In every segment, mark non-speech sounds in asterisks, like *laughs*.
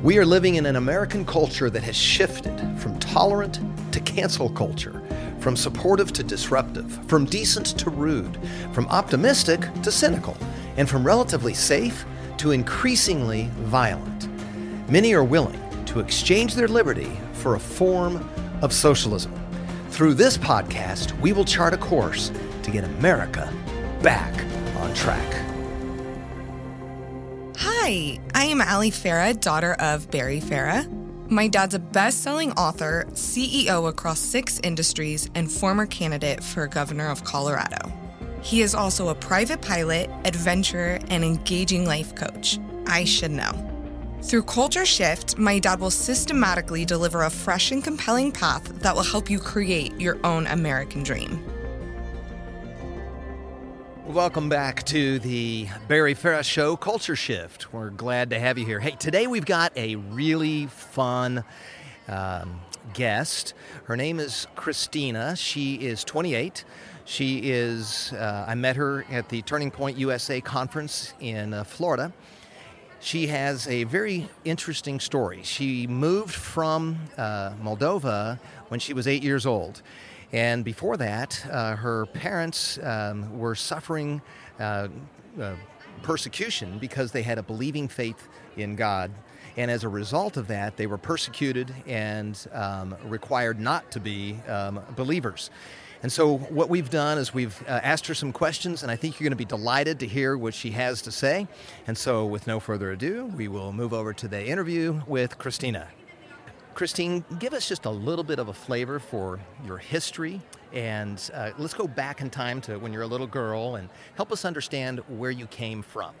We are living in an American culture that has shifted from tolerant to cancel culture, from supportive to disruptive, from decent to rude, from optimistic to cynical, and from relatively safe to increasingly violent. Many are willing to exchange their liberty for a form of socialism. Through this podcast, we will chart a course to get America back on track. Hi, I am Ali Farah, daughter of Barry Farah. My dad's a best selling author, CEO across six industries, and former candidate for governor of Colorado. He is also a private pilot, adventurer, and engaging life coach. I should know. Through Culture Shift, my dad will systematically deliver a fresh and compelling path that will help you create your own American dream. Welcome back to the Barry Farah Show Culture Shift. We're glad to have you here. Hey, today we've got a really fun um, guest. Her name is Kristina. She is 28. She is, uh, I met her at the Turning Point USA conference in uh, Florida. She has a very interesting story. She moved from uh, Moldova when she was eight years old. And before that, uh, her parents um, were suffering uh, uh, persecution because they had a believing faith in God. And as a result of that, they were persecuted and um, required not to be um, believers. And so, what we've done is we've uh, asked her some questions, and I think you're going to be delighted to hear what she has to say. And so, with no further ado, we will move over to the interview with Kristina. Christine, give us just a little bit of a flavor for your history, and uh, let's go back in time to when you're a little girl and help us understand where you came from.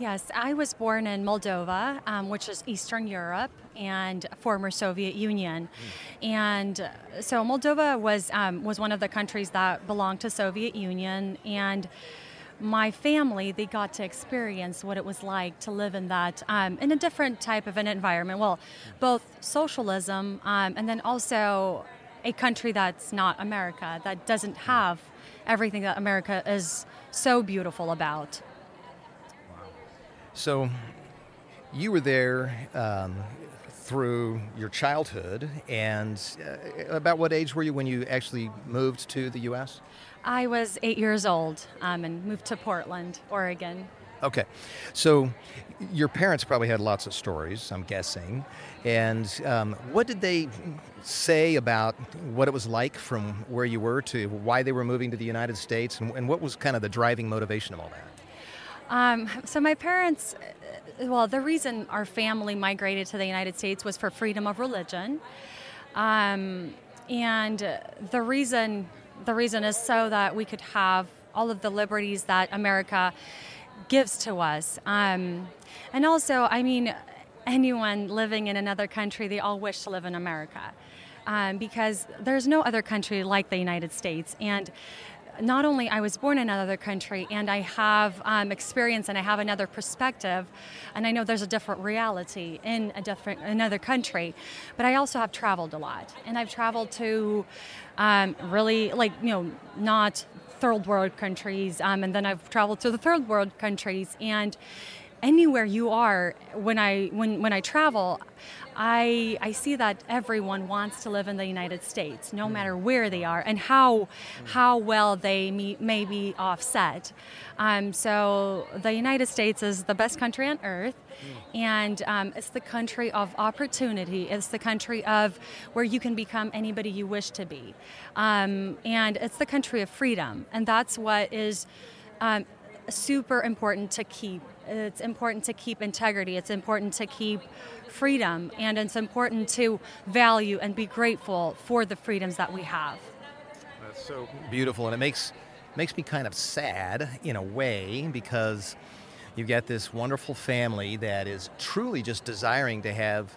Yes, I was born in Moldova, um, which is Eastern Europe and former Soviet Union, mm. and uh, so Moldova was um, was one of the countries that belonged to Soviet Union and my family they got to experience what it was like to live in that um, in a different type of an environment well both socialism um, and then also a country that's not america that doesn't have everything that america is so beautiful about Wow. so you were there um, through your childhood and uh, about what age were you when you actually moved to the us I was eight years old um, and moved to Portland, Oregon. Okay. So your parents probably had lots of stories, I'm guessing. And um, what did they say about what it was like from where you were to why they were moving to the United States? And, and what was kind of the driving motivation of all that? Um, so my parents, uh, well, the reason our family migrated to the United States was for freedom of religion. Um, and the reason the reason is so that we could have all of the liberties that America gives to us. Um, and also, I mean, anyone living in another country, they all wish to live in America. Um, because there's no other country like the United States. And not only I was born in another country and I have um, experience and I have another perspective, and I know there's a different reality in a different another country, but I also have traveled a lot, and I've traveled to um, really like you know not third world countries, um, and then I've traveled to the third world countries. And anywhere you are when I when when I travel, I I see that everyone wants to live in the United States, no matter where they are and how how well they may, may be offset. Um, so the United States is the best country on earth, and um, it's the country of opportunity. It's the country of where you can become anybody you wish to be, um, and it's the country of freedom, and that's what is. Um, super important to keep it's important to keep integrity. It's important to keep freedom. And it's important to value and be grateful for the freedoms that we have. That's so beautiful. And it makes, makes me kind of sad in a way because you've got this wonderful family that is truly just desiring to have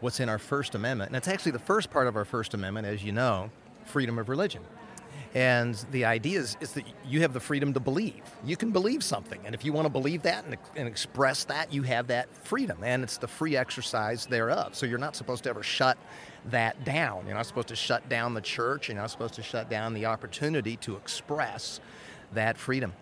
what's in our First Amendment. And it's actually the first part of our First Amendment, as you know freedom of religion. And the idea is, is that you have the freedom to believe. You can believe something. And if you want to believe that and, and express that, you have that freedom. And it's the free exercise thereof. So you're not supposed to ever shut that down. You're not supposed to shut down the church. You're not supposed to shut down the opportunity to express that freedom.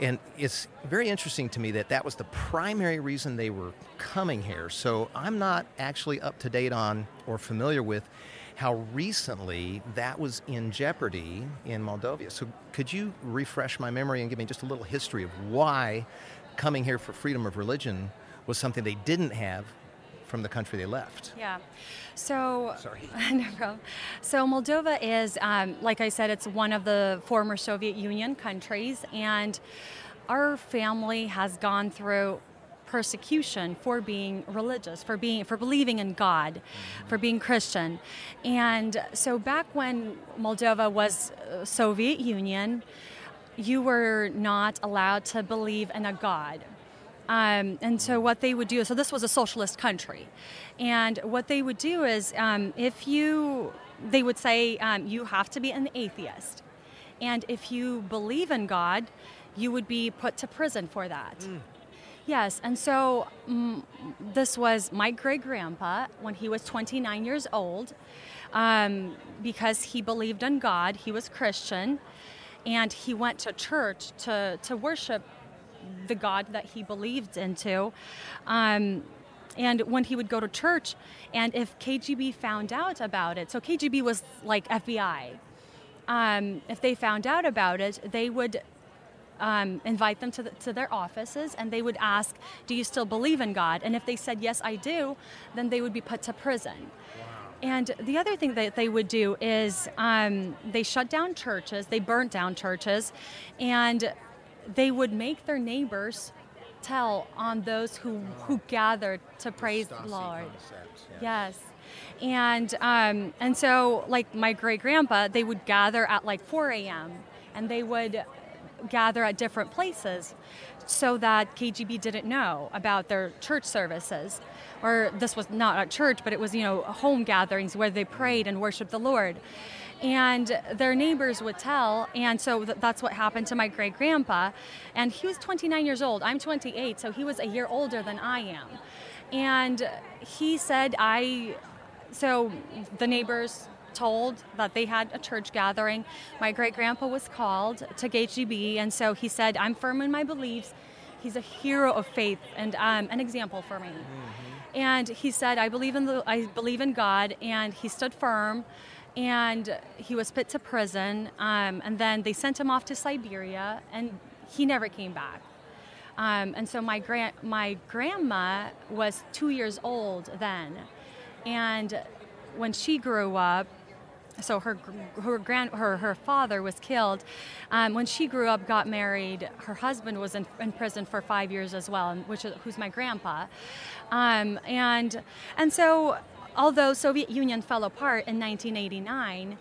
And it's very interesting to me that that was the primary reason they were coming here. So I'm not actually up to date on or familiar with how recently that was in jeopardy in Moldova. So could you refresh my memory and give me just a little history of why coming here for freedom of religion was something they didn't have from the country they left? Yeah. So, Sorry. *laughs* no problem. So, Moldova is, um, like I said, it's one of the former Soviet Union countries, and our family has gone through persecution for being religious, for being for believing in God, for being Christian. And so back when Moldova was uh, Soviet Union, you were not allowed to believe in a God. Um, and so what they would do, so this was a socialist country, and what they would do is um, if you, they would say um, you have to be an atheist, and if you believe in God, you would be put to prison for that. Mm. Yes, and so mm, this was my great grandpa when he was 29 years old um, because he believed in God, he was Christian, and he went to church to, to worship the God that he believed into. Um, and when he would go to church, and if KGB found out about it, so KGB was like FBI. Um, if they found out about it, they would um, invite them to, the, to their offices and they would ask, Do you still believe in God? And if they said, Yes, I do, then they would be put to prison. And the other thing that they would do is um, they shut down churches, they burnt down churches, and they would make their neighbors tell on those who, who gathered to praise the Lord. Yes. And um, and so, like my great grandpa, they would gather at like 4 a.m. and they would gather at different places so that KGB didn't know about their church services. Or this was not a church, but it was, you know, home gatherings where they prayed and worshiped the Lord. And their neighbors would tell, and so th- that's what happened to my great grandpa. And he was 29 years old. I'm 28, so he was a year older than I am. And he said, I, so the neighbors told that they had a church gathering. My great grandpa was called to KGB, and so he said, I'm firm in my beliefs. He's a hero of faith and um, an example for me. Mm-hmm. And he said, I believe in the, I believe in God, and he stood firm. And he was put to prison, um, and then they sent him off to Siberia, and he never came back. Um, and so my grand my grandma was two years old then, and when she grew up, so her her grand her her father was killed. Um, when she grew up got married her husband was in, in prison for five years as well which is who's my grandpa. Um, and and so although soviet union fell apart in 1989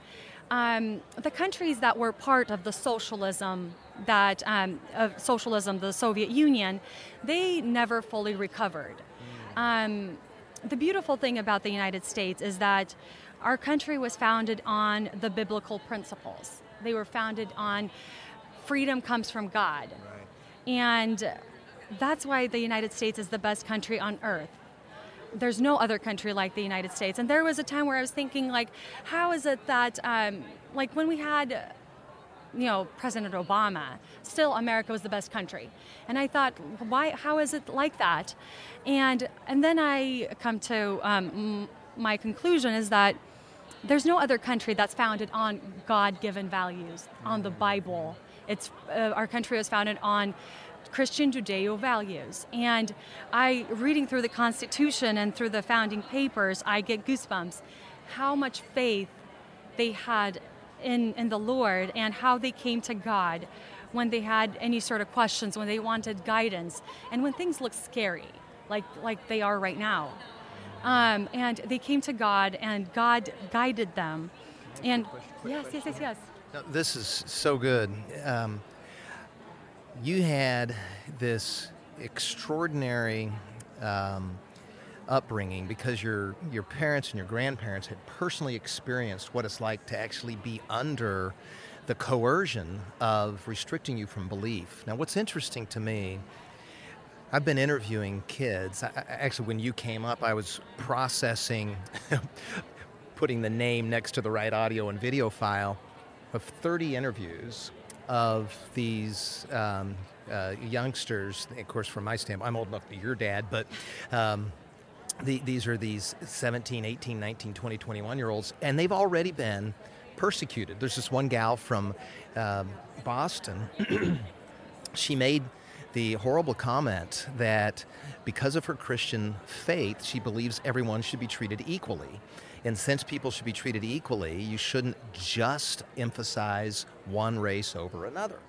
um, the countries that were part of the socialism that um, of socialism the soviet union they never fully recovered. Um, the beautiful thing about the united states is that our country was founded on the biblical principles. They were founded on freedom comes from God. Right. And that's why the United States is the best country on earth. There's no other country like the United States. And there was a time where I was thinking, like, how is it that, um, like, when we had you know President Obama, still America was the best country. And I thought, why? How is it like that? And and then I come to um, my conclusion is that there's no other country that's founded on God-given values, on the Bible. It's uh, our country was founded on Christian Judeo values. And I reading through the Constitution and through the founding papers, I get goosebumps. How much faith they had in, in the Lord and how they came to God when they had any sort of questions, when they wanted guidance, and when things look scary, like like they are right now. Um, and they came to God, and God guided them. And yes, yes, yes, yes. Now, this is so good. Um, you had this extraordinary um, upbringing because your your parents and your grandparents had personally experienced what it's like to actually be under the coercion of restricting you from belief. Now, what's interesting to me I've been interviewing kids. I, actually, when you came up, I was processing, *laughs* putting the name next to the right audio and video file of 30 interviews of these um, uh, youngsters, of course, from my standpoint, I'm old enough to be your dad, but um, the, these are these 17, 18, 19, 20, 21 year olds, and they've already been persecuted. There's this one gal from um, Boston. *clears throat* she made the horrible comment that because of her Christian faith, she believes everyone should be treated equally. And since people should be treated equally, you shouldn't just emphasize one race over another.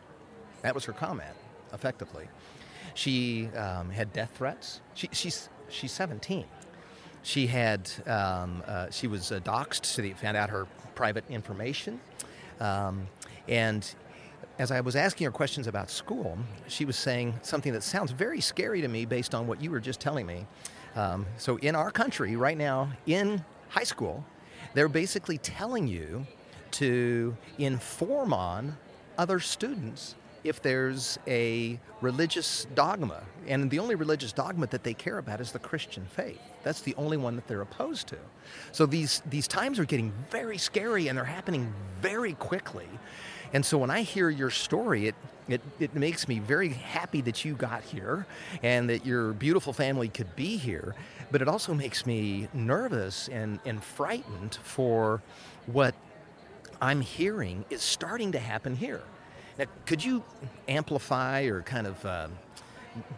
That was her comment, effectively. She um, had death threats. She, she's, she's 17. She had um, uh, she was uh, doxxed, so they found out her private information. Um, and as I was asking her questions about school, she was saying something that sounds very scary to me based on what you were just telling me. Um, so, in our country right now, in high school, they're basically telling you to inform on other students if there's a religious dogma. And the only religious dogma that they care about is the Christian faith. That's the only one that they're opposed to. So these, these times are getting very scary and they're happening very quickly. And so when I hear your story, it, it, it makes me very happy that you got here and that your beautiful family could be here. But it also makes me nervous and, and frightened for what I'm hearing is starting to happen here. Now, could you amplify or kind of uh,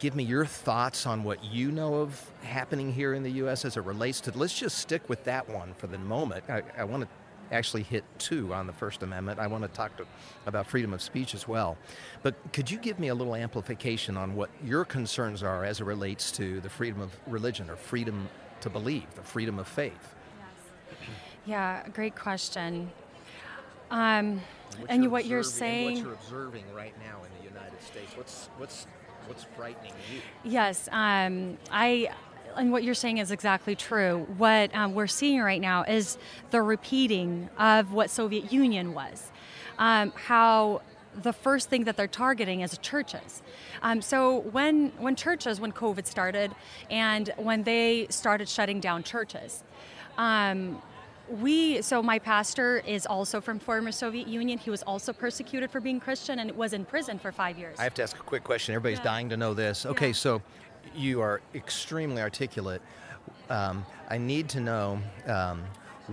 give me your thoughts on what you know of happening here in the U.S. as it relates to? Let's just stick with that one for the moment. I, I want to actually hit two on the First Amendment. I want to talk to, about freedom of speech as well. But could you give me a little amplification on what your concerns are as it relates to the freedom of religion or freedom to believe, the freedom of faith? Yes. Yeah, great question. Um, and, you're what you're saying, saying, what you're observing right now in the United States, what's what's what's frightening you? yes, um, I. And what you're saying is exactly true. What um, we're seeing right now is the repeating of what Soviet Union was. Um, how the first thing that they're targeting is churches. Um, so when when churches, when COVID started, and when they started shutting down churches, um, we so my pastor is also from former Soviet Union. He was also persecuted for being Christian and was in prison for five years. I have to ask a quick question. Everybody's Yeah. dying to know this. Okay, Yeah. so you are extremely articulate. Um, I need to know um,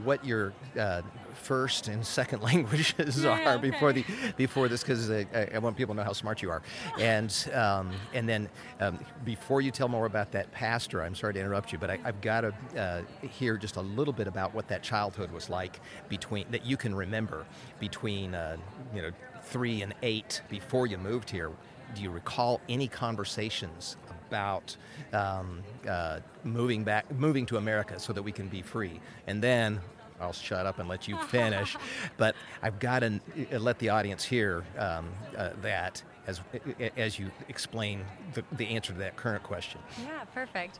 what your uh, first and second *laughs* languages Yeah, are okay. before the before this, because I, I want people to know how smart you are. And um, and then um, before you tell more about that pastor, I'm sorry to interrupt you, but I, I've got to uh, hear just a little bit about what that childhood was like between that you can remember between uh, you know three and eight before you moved here. Do you recall any conversations about um, uh, moving back, moving to America so that we can be free? And then I'll shut up and let you finish. *laughs* but I've got to let the audience hear um, uh, that as as you explain the, the answer to that current question. Yeah, perfect.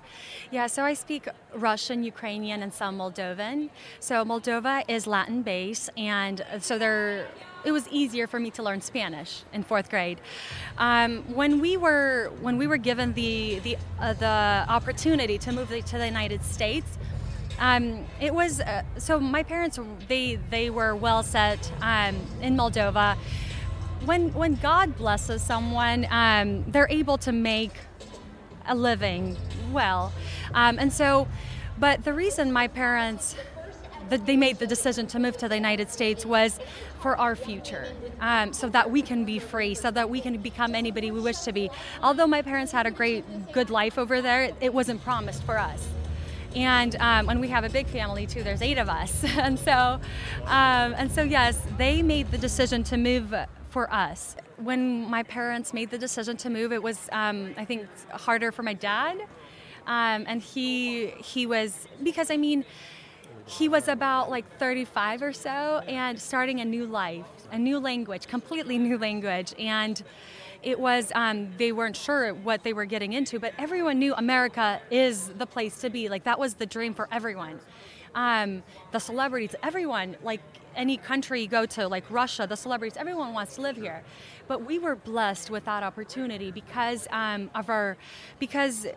Yeah, so I speak Russian, Ukrainian, and some Moldovan. So Moldova is Latin based, and so there. It was easier for me to learn Spanish in fourth grade. Um, when we were when we were given the the uh, the opportunity to move to the United States, um, it was uh, so my parents they they were well set um, in Moldova. When when God blesses someone, um, they're able to make a living well, um, and so. But the reason my parents that they made the decision to move to the United States was for our future, um, so that we can be free, so that we can become anybody we wish to be. Although my parents had a great, good life over there, it wasn't promised for us. And um, we have a big family too. There's eight of us, *laughs* and so um, and so yes, they made the decision to move for us. When my parents made the decision to move, it was um, I think harder for my dad, um, and he he was because I mean he was about like 35 or so and starting a new life, a new language, completely new language. And it was, um, they weren't sure what they were getting into, but everyone knew America is the place to be. Like, that was the dream for everyone. Um, the celebrities, everyone, like any country you go to, like Russia, the celebrities, everyone wants to live here. But we were blessed with that opportunity because um, of our, because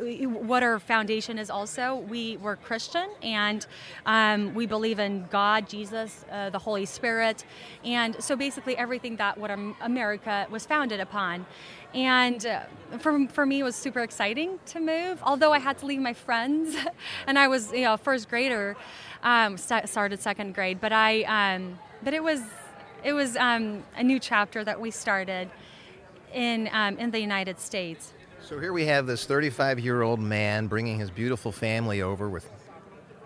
what our foundation is also we were christian and um, we believe in god jesus uh, the holy spirit and so basically everything that what america was founded upon. And uh, for, for me it was super exciting to move although i had to leave my friends *laughs* and i was you know first grader um, started second grade but i um, but it was it was um, a new chapter that we started in um, in the united states so here we have this 35 year old man bringing his beautiful family over with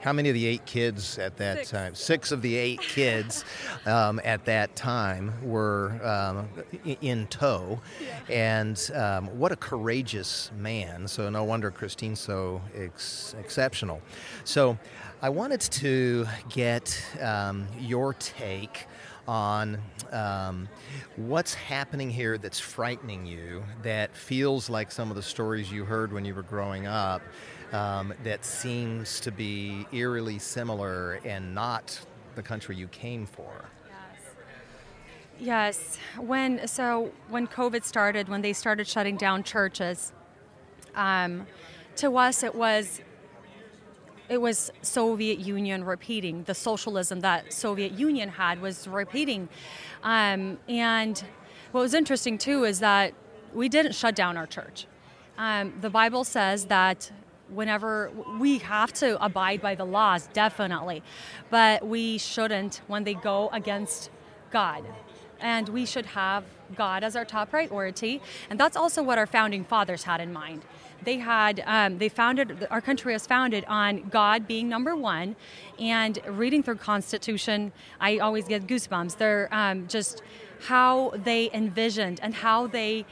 how many of the eight kids at that Six. time? Six of the eight kids *laughs* um, at that time were um, in tow. Yeah. And um, what a courageous man. So, no wonder Christine's so ex- exceptional. So, I wanted to get um, your take on um, what's happening here that's frightening you, that feels like some of the stories you heard when you were growing up, um, that seems to be eerily similar and not the country you came for. Yes. When so when COVID started, when they started shutting down churches, um, to us it was it was Soviet Union repeating the socialism that Soviet Union had was repeating, um, and what was interesting too is that we didn't shut down our church. Um, the Bible says that whenever we have to abide by the laws, definitely, but we shouldn't when they go against God. And we should have God as our top priority. And that's also what our founding fathers had in mind they had um, they founded our country was founded on God being number one, and reading through Constitution, I always get goosebumps. They're um, just how they envisioned and how they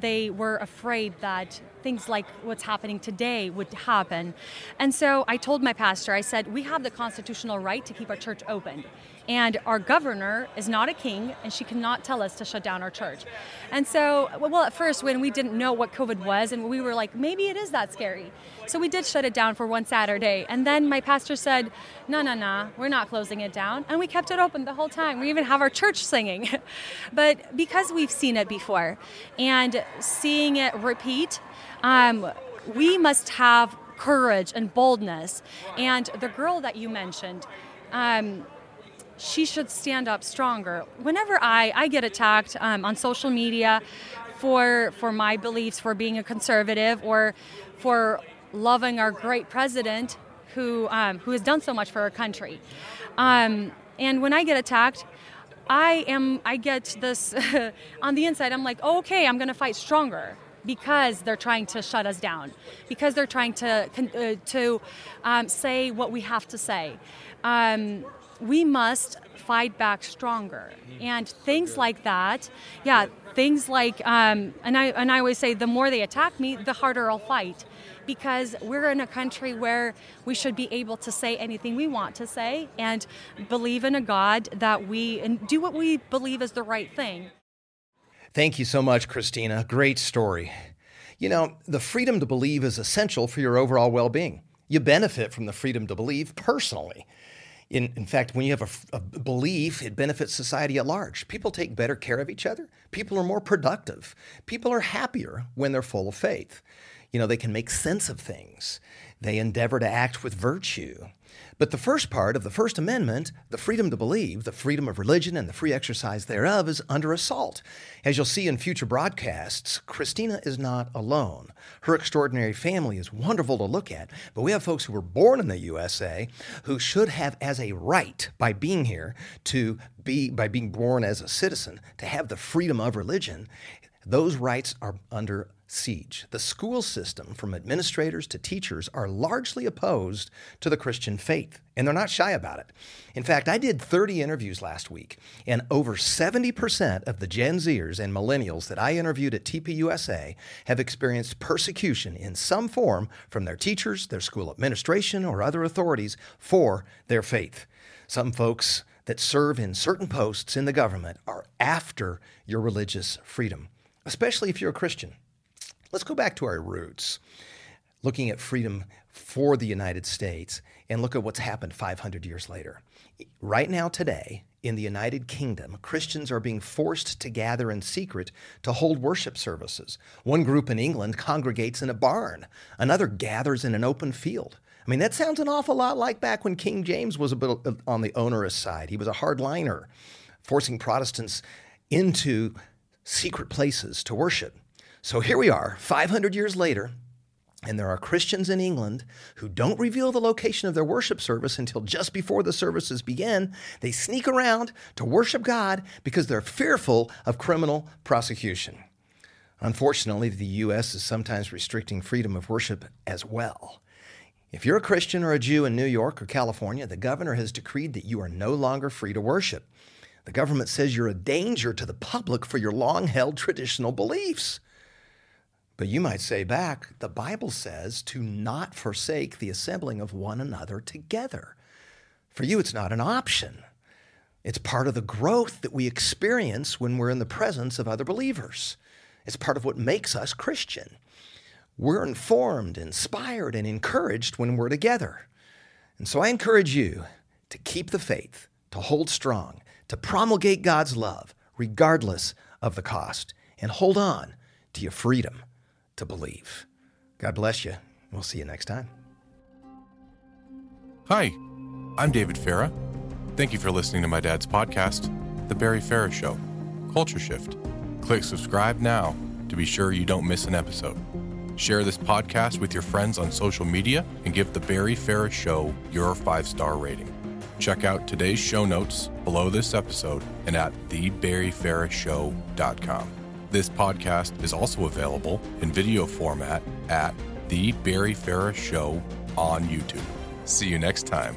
they were afraid that things like what's happening today would happen. And so I told my pastor, I said, we have the constitutional right to keep our church open. And our governor is not a king, and she cannot tell us to shut down our church. And so, well, at first, when we didn't know what COVID was, and we were like, maybe it is that scary. So we did shut it down for one Saturday. And then my pastor said, no, no, no, we're not closing it down. And we kept it open the whole time. We even have our church singing. *laughs* but because we've seen it before and seeing it repeat, um, we must have courage and boldness. And the girl that you mentioned, um, she should stand up stronger. Whenever I, I get attacked um, on social media for, for my beliefs, for being a conservative, or for loving our great president who, um, who has done so much for our country. Um, and when I get attacked, I am I get this *laughs* on the inside. I'm like, oh, okay, I'm going to fight stronger because they're trying to shut us down, because they're trying to uh, to um, say what we have to say. Um, we must fight back stronger. And things like that, yeah, things like, um, and I and I always say, the more they attack me, the harder I'll fight, because we're in a country where we should be able to say anything we want to say and believe in a God that we and do what we believe is the right thing. Thank you so much, Kristina. Great story. You know, the freedom to believe is essential for your overall well being. You benefit from the freedom to believe personally. In, in fact, when you have a, a, belief, it benefits society at large. People take better care of each other. People are more productive. People are happier when they're full of faith. You know, they can make sense of things. They endeavor to act with virtue. But the first part of the First Amendment, the freedom to believe, the freedom of religion, and the free exercise thereof, is under assault. As you'll see in future broadcasts, Kristina is not alone. Her extraordinary family is wonderful to look at, but we have folks who were born in the USA who should have as a right by being here to be by being born as a citizen to have the freedom of religion. Those rights are under siege. The school system, from administrators to teachers, are largely opposed to the Christian faith, and they're not shy about it. In fact, I did 30 interviews last week, and over 70% of the Gen Zers and millennials that I interviewed at TPUSA have experienced persecution in some form from their teachers, their school administration, or other authorities for their faith. Some folks that serve in certain posts in the government are after your religious freedom, especially if you're a Christian. Let's go back to our roots, looking at freedom for the United States. And look at what's happened 500 years later. Right now, today, in the United Kingdom, Christians are being forced to gather in secret to hold worship services. One group in England congregates in a barn, another gathers in an open field. I mean, that sounds an awful lot like back when King James was a bit on the onerous side. He was a hardliner, forcing Protestants into secret places to worship. So here we are, 500 years later, and there are Christians in England who don't reveal the location of their worship service until just before the services begin. They sneak around to worship God because they're fearful of criminal prosecution. Unfortunately, the U.S. is sometimes restricting freedom of worship as well. If you're a Christian or a Jew in New York or California, the governor has decreed that you are no longer free to worship. The government says you're a danger to the public for your long held traditional beliefs. But you might say back, the Bible says to not forsake the assembling of one another together. For you, it's not an option. It's part of the growth that we experience when we're in the presence of other believers. It's part of what makes us Christian. We're informed, inspired, and encouraged when we're together. And so I encourage you to keep the faith, to hold strong, to promulgate God's love, regardless of the cost, and hold on to your freedom to believe. God bless you. We'll see you next time. Hi, I'm David Farah. Thank you for listening to my dad's podcast, The Barry Farah Show Culture Shift. Click subscribe now to be sure you don't miss an episode. Share this podcast with your friends on social media and give The Barry Farah Show your five star rating. Check out today's show notes below this episode and at thebarryfarahshow.com. This podcast is also available in video format at The Barry Farah Show on YouTube. See you next time.